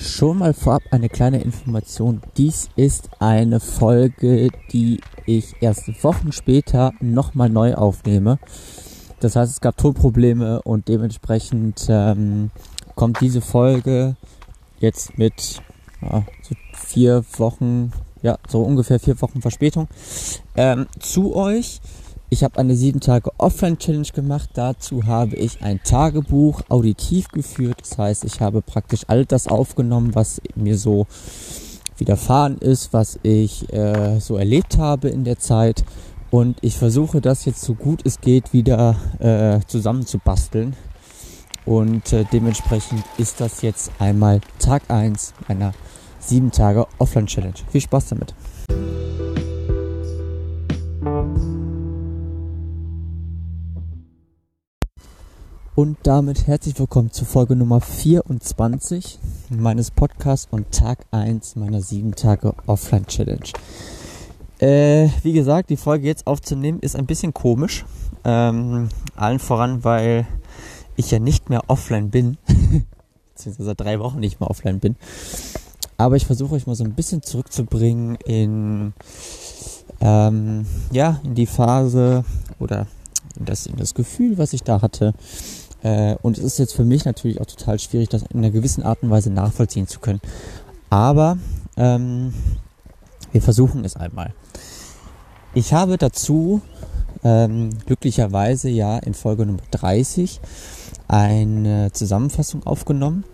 Schon mal vorab eine kleine Information. Dies ist eine Folge, die ich erst Wochen später nochmal neu aufnehme. Das heißt, es gab Tonprobleme und dementsprechend ähm, kommt diese Folge jetzt mit ja, so vier Wochen, ja, so ungefähr vier Wochen Verspätung ähm, zu euch. Ich habe eine sieben Tage Offline-Challenge gemacht. Dazu habe ich ein Tagebuch auditiv geführt. Das heißt, ich habe praktisch all das aufgenommen, was mir so widerfahren ist, was ich äh, so erlebt habe in der Zeit. Und ich versuche das jetzt so gut es geht wieder äh, zusammenzubasteln. Und äh, dementsprechend ist das jetzt einmal Tag 1 meiner 7 Tage Offline Challenge. Viel Spaß damit. Und damit herzlich willkommen zu Folge Nummer 24 meines Podcasts und Tag 1 meiner 7 Tage Offline Challenge. Äh, wie gesagt, die Folge jetzt aufzunehmen ist ein bisschen komisch. Ähm, allen voran, weil ich ja nicht mehr offline bin. Beziehungsweise seit drei Wochen nicht mehr offline bin. Aber ich versuche euch mal so ein bisschen zurückzubringen in, ähm, ja, in die Phase oder in das, in das Gefühl, was ich da hatte. Äh, und es ist jetzt für mich natürlich auch total schwierig, das in einer gewissen Art und Weise nachvollziehen zu können. Aber ähm, wir versuchen es einmal. Ich habe dazu ähm, glücklicherweise ja in Folge Nummer 30 eine Zusammenfassung aufgenommen.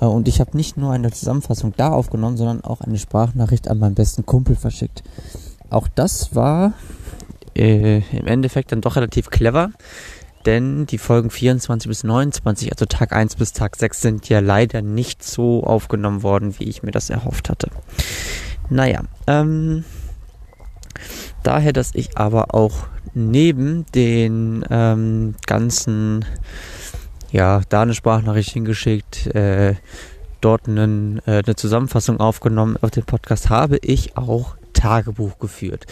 Äh, und ich habe nicht nur eine Zusammenfassung da aufgenommen, sondern auch eine Sprachnachricht an meinen besten Kumpel verschickt. Auch das war äh, im Endeffekt dann doch relativ clever, denn die Folgen 24 bis 29, also Tag 1 bis Tag 6, sind ja leider nicht so aufgenommen worden, wie ich mir das erhofft hatte. Naja, ähm, daher, dass ich aber auch neben den ähm, ganzen, ja, da eine Sprachnachricht hingeschickt, äh, dort einen, äh, eine Zusammenfassung aufgenommen auf dem Podcast, habe ich auch Tagebuch geführt.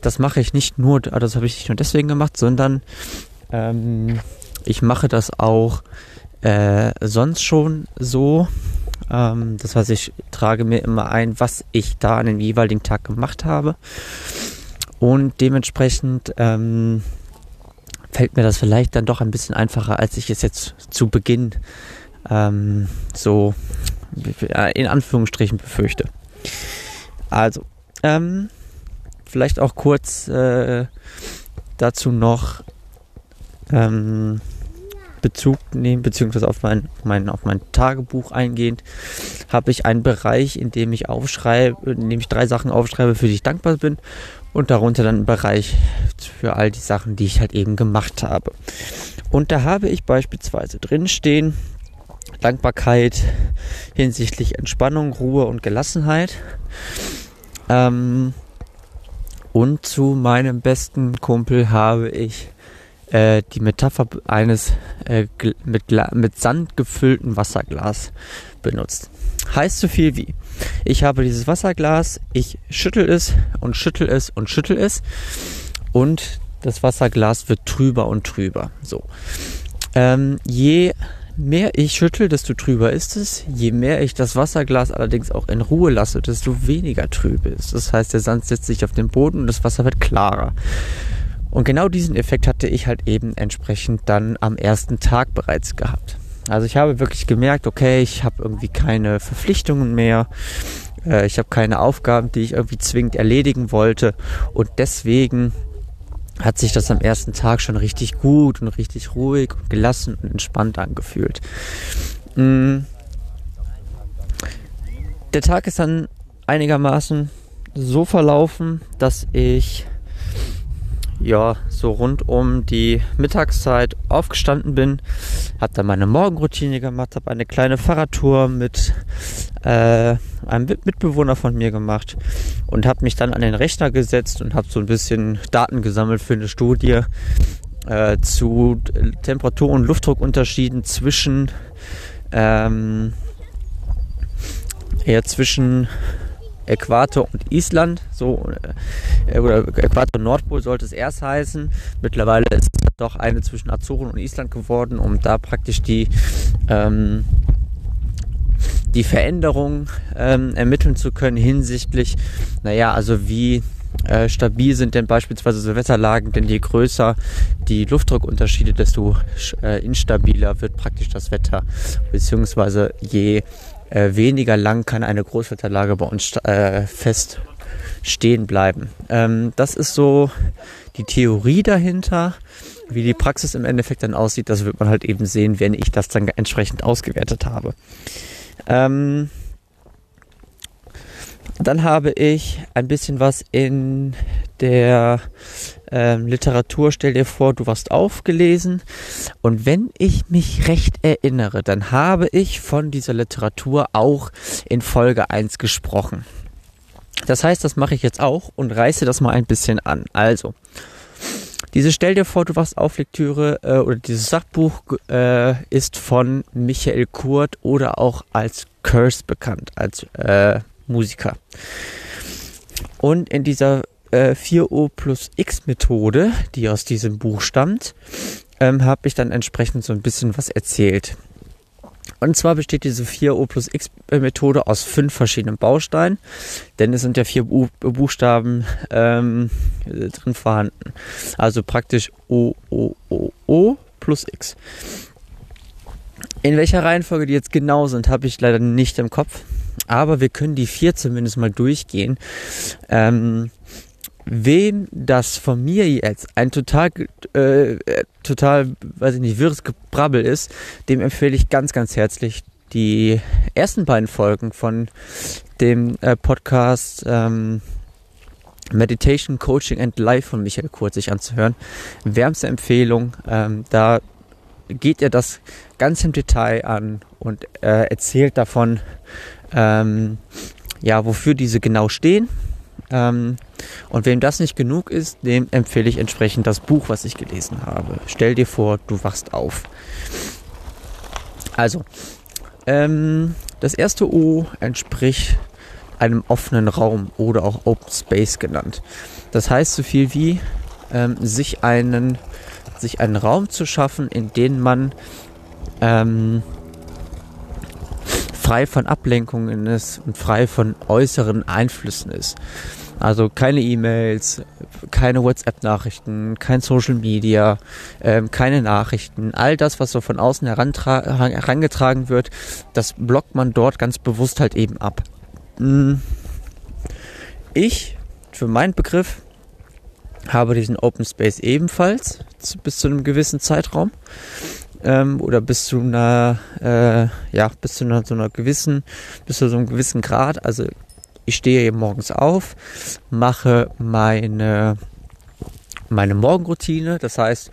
Das mache ich nicht nur, also das habe ich nicht nur deswegen gemacht, sondern ähm, ich mache das auch äh, sonst schon so. Ähm, das heißt, ich trage mir immer ein, was ich da an dem jeweiligen Tag gemacht habe. Und dementsprechend ähm, fällt mir das vielleicht dann doch ein bisschen einfacher, als ich es jetzt zu Beginn ähm, so in Anführungsstrichen befürchte. Also, ähm, vielleicht auch kurz äh, dazu noch ähm, Bezug nehmen, beziehungsweise auf mein, mein, auf mein Tagebuch eingehend, habe ich einen Bereich, in dem ich aufschreibe, in dem ich drei Sachen aufschreibe, für die ich dankbar bin und darunter dann einen Bereich für all die Sachen, die ich halt eben gemacht habe. Und da habe ich beispielsweise drinstehen Dankbarkeit hinsichtlich Entspannung, Ruhe und Gelassenheit. Ähm, und zu meinem besten Kumpel habe ich äh, die Metapher eines äh, mit, mit Sand gefüllten Wasserglas benutzt. Heißt so viel wie, ich habe dieses Wasserglas, ich schüttel es und schüttel es und schüttel es und das Wasserglas wird trüber und trüber. So. Ähm, je mehr ich schüttel, desto trüber ist es. Je mehr ich das Wasserglas allerdings auch in Ruhe lasse, desto weniger trüb ist. Das heißt, der Sand setzt sich auf den Boden und das Wasser wird klarer. Und genau diesen Effekt hatte ich halt eben entsprechend dann am ersten Tag bereits gehabt. Also ich habe wirklich gemerkt, okay, ich habe irgendwie keine Verpflichtungen mehr, äh, ich habe keine Aufgaben, die ich irgendwie zwingend erledigen wollte und deswegen hat sich das am ersten Tag schon richtig gut und richtig ruhig und gelassen und entspannt angefühlt. Mm. Der Tag ist dann einigermaßen so verlaufen, dass ich ja, so rund um die Mittagszeit aufgestanden bin, habe dann meine Morgenroutine gemacht, habe eine kleine Fahrradtour mit äh, einem Mitbewohner von mir gemacht und habe mich dann an den Rechner gesetzt und habe so ein bisschen Daten gesammelt für eine Studie äh, zu Temperatur- und Luftdruckunterschieden zwischen ähm, eher zwischen Äquator und Island, so äh, oder Äquator Nordpol sollte es erst heißen. Mittlerweile ist es doch eine zwischen Azoren und Island geworden, um da praktisch die ähm, die Veränderung ähm, ermitteln zu können hinsichtlich, naja, also wie äh, stabil sind denn beispielsweise so Wetterlagen, denn je größer die Luftdruckunterschiede, desto äh, instabiler wird praktisch das Wetter, beziehungsweise je äh, weniger lang kann eine Großwetterlage bei uns äh, fest stehen bleiben. Ähm, das ist so die Theorie dahinter. Wie die Praxis im Endeffekt dann aussieht, das wird man halt eben sehen, wenn ich das dann entsprechend ausgewertet habe. Ähm, dann habe ich ein bisschen was in der ähm, Literatur, stell dir vor, du warst aufgelesen. Und wenn ich mich recht erinnere, dann habe ich von dieser Literatur auch in Folge 1 gesprochen. Das heißt, das mache ich jetzt auch und reiße das mal ein bisschen an. Also, diese Stell dir vor, du warst auf Lektüre äh, oder dieses Sachbuch äh, ist von Michael Kurt oder auch als Curse bekannt, als äh, Musiker. Und in dieser äh, 4O plus X Methode, die aus diesem Buch stammt, ähm, habe ich dann entsprechend so ein bisschen was erzählt. Und zwar besteht diese 4O plus X Methode aus fünf verschiedenen Bausteinen, denn es sind ja vier Bu Buchstaben ähm, drin vorhanden. Also praktisch O, O, O, O plus X. In welcher Reihenfolge die jetzt genau sind, habe ich leider nicht im Kopf. Aber wir können die vier zumindest mal durchgehen. Ähm, wem das von mir jetzt ein total, äh, total, weiß ich nicht, wirres Gebrabbel ist, dem empfehle ich ganz, ganz herzlich die ersten beiden Folgen von dem äh, Podcast ähm, Meditation, Coaching and Life von Michael Kurz sich anzuhören. Wärmste Empfehlung. Ähm, da geht er das ganz im Detail an und äh, erzählt davon, ähm, ja, wofür diese genau stehen. Ähm, und wem das nicht genug ist, dem empfehle ich entsprechend das Buch, was ich gelesen habe. Stell dir vor, du wachst auf. Also, ähm, das erste O entspricht einem offenen Raum oder auch Open Space genannt. Das heißt so viel wie ähm, sich einen sich einen Raum zu schaffen, in dem man ähm, frei von Ablenkungen ist und frei von äußeren Einflüssen ist. Also keine E-Mails, keine WhatsApp-Nachrichten, kein Social Media, ähm, keine Nachrichten. All das, was so von außen herangetragen wird, das blockt man dort ganz bewusst halt eben ab. Hm. Ich, für meinen Begriff, habe diesen Open Space ebenfalls bis zu einem gewissen Zeitraum ähm, oder bis zu einer, äh, ja, bis zu einer, so einer gewissen, bis zu so einem gewissen Grad. Also ich stehe morgens auf, mache meine meine Morgenroutine. Das heißt,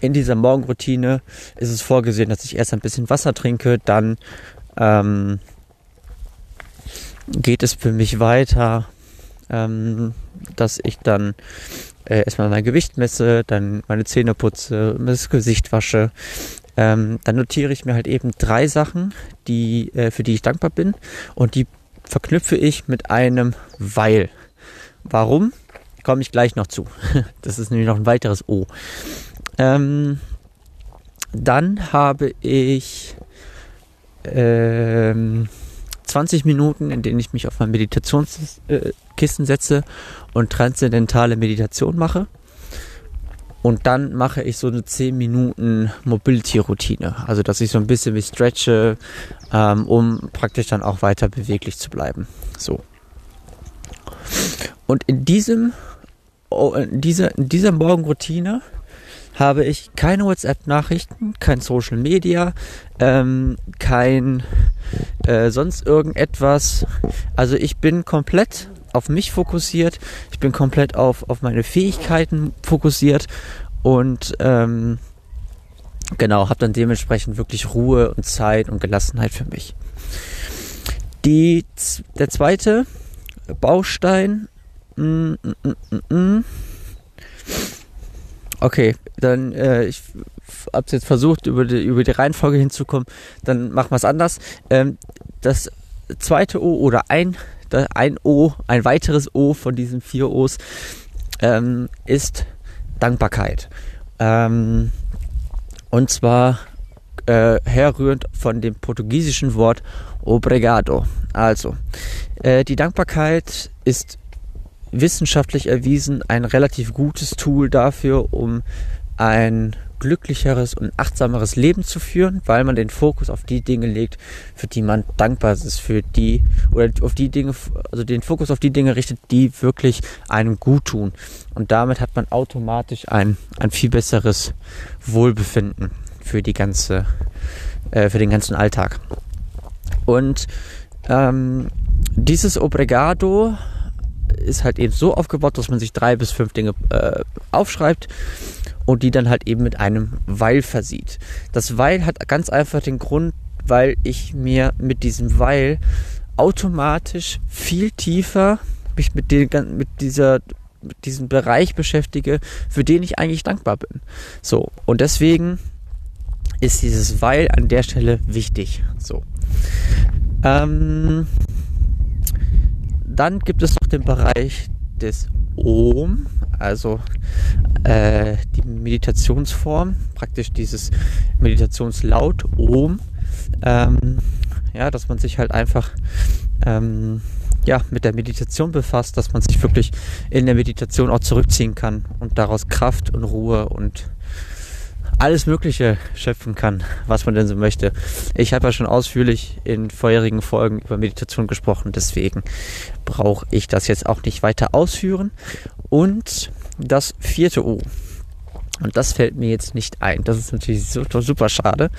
in dieser Morgenroutine ist es vorgesehen, dass ich erst ein bisschen Wasser trinke, dann ähm, geht es für mich weiter, ähm, dass ich dann äh, erstmal mein Gewicht messe, dann meine Zähne putze, das Gesicht wasche, ähm, dann notiere ich mir halt eben drei Sachen, die, äh, für die ich dankbar bin und die verknüpfe ich mit einem Weil. Warum? Komme ich gleich noch zu. Das ist nämlich noch ein weiteres O. Ähm, dann habe ich ähm, 20 Minuten, in denen ich mich auf mein Meditationskissen setze und transzendentale Meditation mache. Und dann mache ich so eine 10 Minuten Mobility-Routine. Also, dass ich so ein bisschen wie stretche, ähm, um praktisch dann auch weiter beweglich zu bleiben. So. Und in diesem, oh, in dieser, in dieser Morgenroutine habe ich keine WhatsApp-Nachrichten, kein Social Media, ähm, kein äh, sonst irgendetwas. Also ich bin komplett auf mich fokussiert, ich bin komplett auf, auf meine Fähigkeiten fokussiert und ähm, genau, habe dann dementsprechend wirklich Ruhe und Zeit und Gelassenheit für mich. Die, der zweite Baustein. Mm, mm, mm, okay, dann äh, ich habe jetzt versucht über die, über die Reihenfolge hinzukommen, dann machen wir es anders. Ähm, das zweite O oder ein ein O, ein weiteres O von diesen vier O's ähm, ist Dankbarkeit. Ähm, und zwar äh, herrührend von dem portugiesischen Wort obrigado. Also, äh, die Dankbarkeit ist wissenschaftlich erwiesen ein relativ gutes Tool dafür, um ein glücklicheres und achtsameres Leben zu führen, weil man den Fokus auf die Dinge legt, für die man dankbar ist, für die oder auf die Dinge, also den Fokus auf die Dinge richtet, die wirklich einem gut tun. Und damit hat man automatisch ein, ein viel besseres Wohlbefinden für die ganze, äh, für den ganzen Alltag. Und ähm, dieses Obrigado ist halt eben so aufgebaut, dass man sich drei bis fünf Dinge äh, aufschreibt und die dann halt eben mit einem Weil versieht. Das Weil hat ganz einfach den Grund, weil ich mir mit diesem Weil automatisch viel tiefer mich mit, den, mit dieser mit diesem Bereich beschäftige, für den ich eigentlich dankbar bin. So und deswegen ist dieses Weil an der Stelle wichtig. So. Ähm, dann gibt es noch den Bereich des Om, also äh, die Meditationsform, praktisch dieses Meditationslaut Om, ähm, ja, dass man sich halt einfach ähm, ja, mit der Meditation befasst, dass man sich wirklich in der Meditation auch zurückziehen kann und daraus Kraft und Ruhe und alles Mögliche schöpfen kann, was man denn so möchte. Ich habe ja schon ausführlich in vorherigen Folgen über Meditation gesprochen, deswegen brauche ich das jetzt auch nicht weiter ausführen. Und das vierte O. Und das fällt mir jetzt nicht ein. Das ist natürlich super, super schade.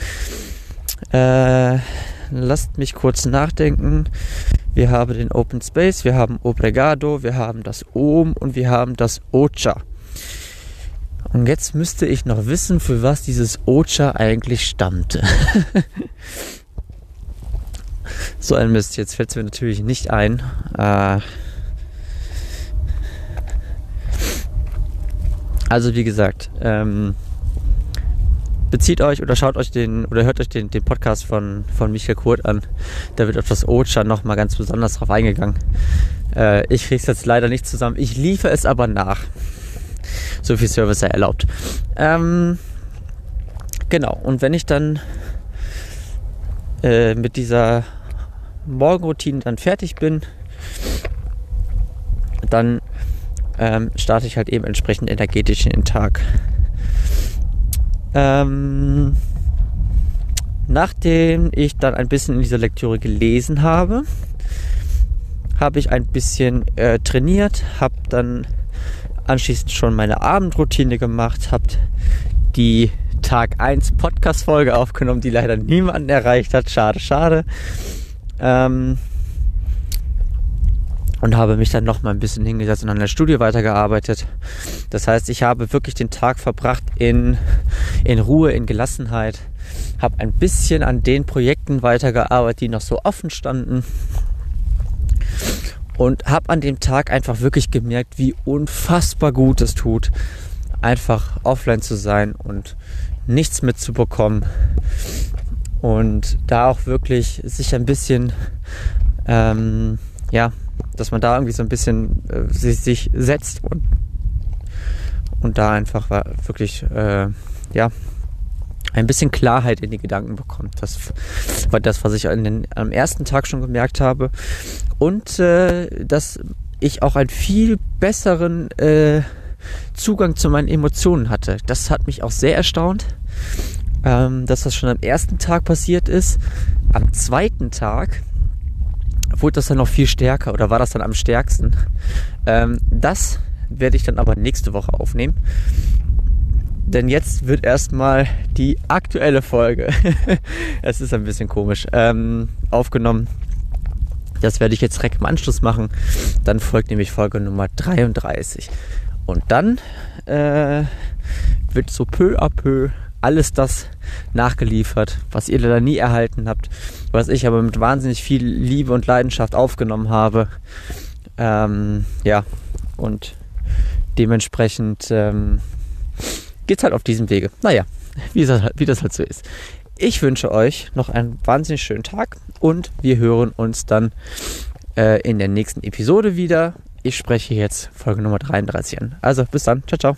Äh, lasst mich kurz nachdenken. Wir haben den Open Space, wir haben Obregado, wir haben das Om und wir haben das Ocha. Und jetzt müsste ich noch wissen, für was dieses Ocha eigentlich stammte. so ein Mist, jetzt fällt es mir natürlich nicht ein. Äh, also wie gesagt, ähm, bezieht euch oder schaut euch den oder hört euch den, den Podcast von, von Michael Kurt an. Da wird auf das Ocha nochmal ganz besonders drauf eingegangen. Äh, ich kriege es jetzt leider nicht zusammen. Ich liefere es aber nach. So viel Service sei erlaubt. Ähm, genau, und wenn ich dann äh, mit dieser Morgenroutine dann fertig bin, dann ähm, starte ich halt eben entsprechend energetisch in den Tag. Ähm, nachdem ich dann ein bisschen in dieser Lektüre gelesen habe, habe ich ein bisschen äh, trainiert, habe dann anschließend schon meine Abendroutine gemacht, habt die Tag 1 Podcast-Folge aufgenommen, die leider niemanden erreicht hat. Schade, schade. Ähm, und habe mich dann noch mal ein bisschen hingesetzt und an der Studie weitergearbeitet. Das heißt, ich habe wirklich den Tag verbracht in, in Ruhe, in Gelassenheit, habe ein bisschen an den Projekten weitergearbeitet, die noch so offen standen und habe an dem Tag einfach wirklich gemerkt, wie unfassbar gut es tut, einfach offline zu sein und nichts mitzubekommen. Und da auch wirklich sich ein bisschen, ähm, ja, dass man da irgendwie so ein bisschen äh, sich, sich setzt und, und da einfach wirklich, äh, ja, ein bisschen Klarheit in die Gedanken bekommt. Das war das, was ich den, am ersten Tag schon gemerkt habe. Und äh, dass ich auch einen viel besseren äh, Zugang zu meinen Emotionen hatte. Das hat mich auch sehr erstaunt, ähm, dass das schon am ersten Tag passiert ist. Am zweiten Tag wurde das dann noch viel stärker oder war das dann am stärksten. Ähm, das werde ich dann aber nächste Woche aufnehmen denn jetzt wird erstmal die aktuelle Folge, es ist ein bisschen komisch, ähm, aufgenommen. Das werde ich jetzt direkt im Anschluss machen. Dann folgt nämlich Folge Nummer 33. Und dann äh, wird so peu à peu alles das nachgeliefert, was ihr leider nie erhalten habt, was ich aber mit wahnsinnig viel Liebe und Leidenschaft aufgenommen habe. Ähm, ja, und dementsprechend ähm, geht's halt auf diesem Wege. Naja, wie das, halt, wie das halt so ist. Ich wünsche euch noch einen wahnsinnig schönen Tag und wir hören uns dann äh, in der nächsten Episode wieder. Ich spreche jetzt Folge Nummer 33 an. Also bis dann. Ciao, ciao.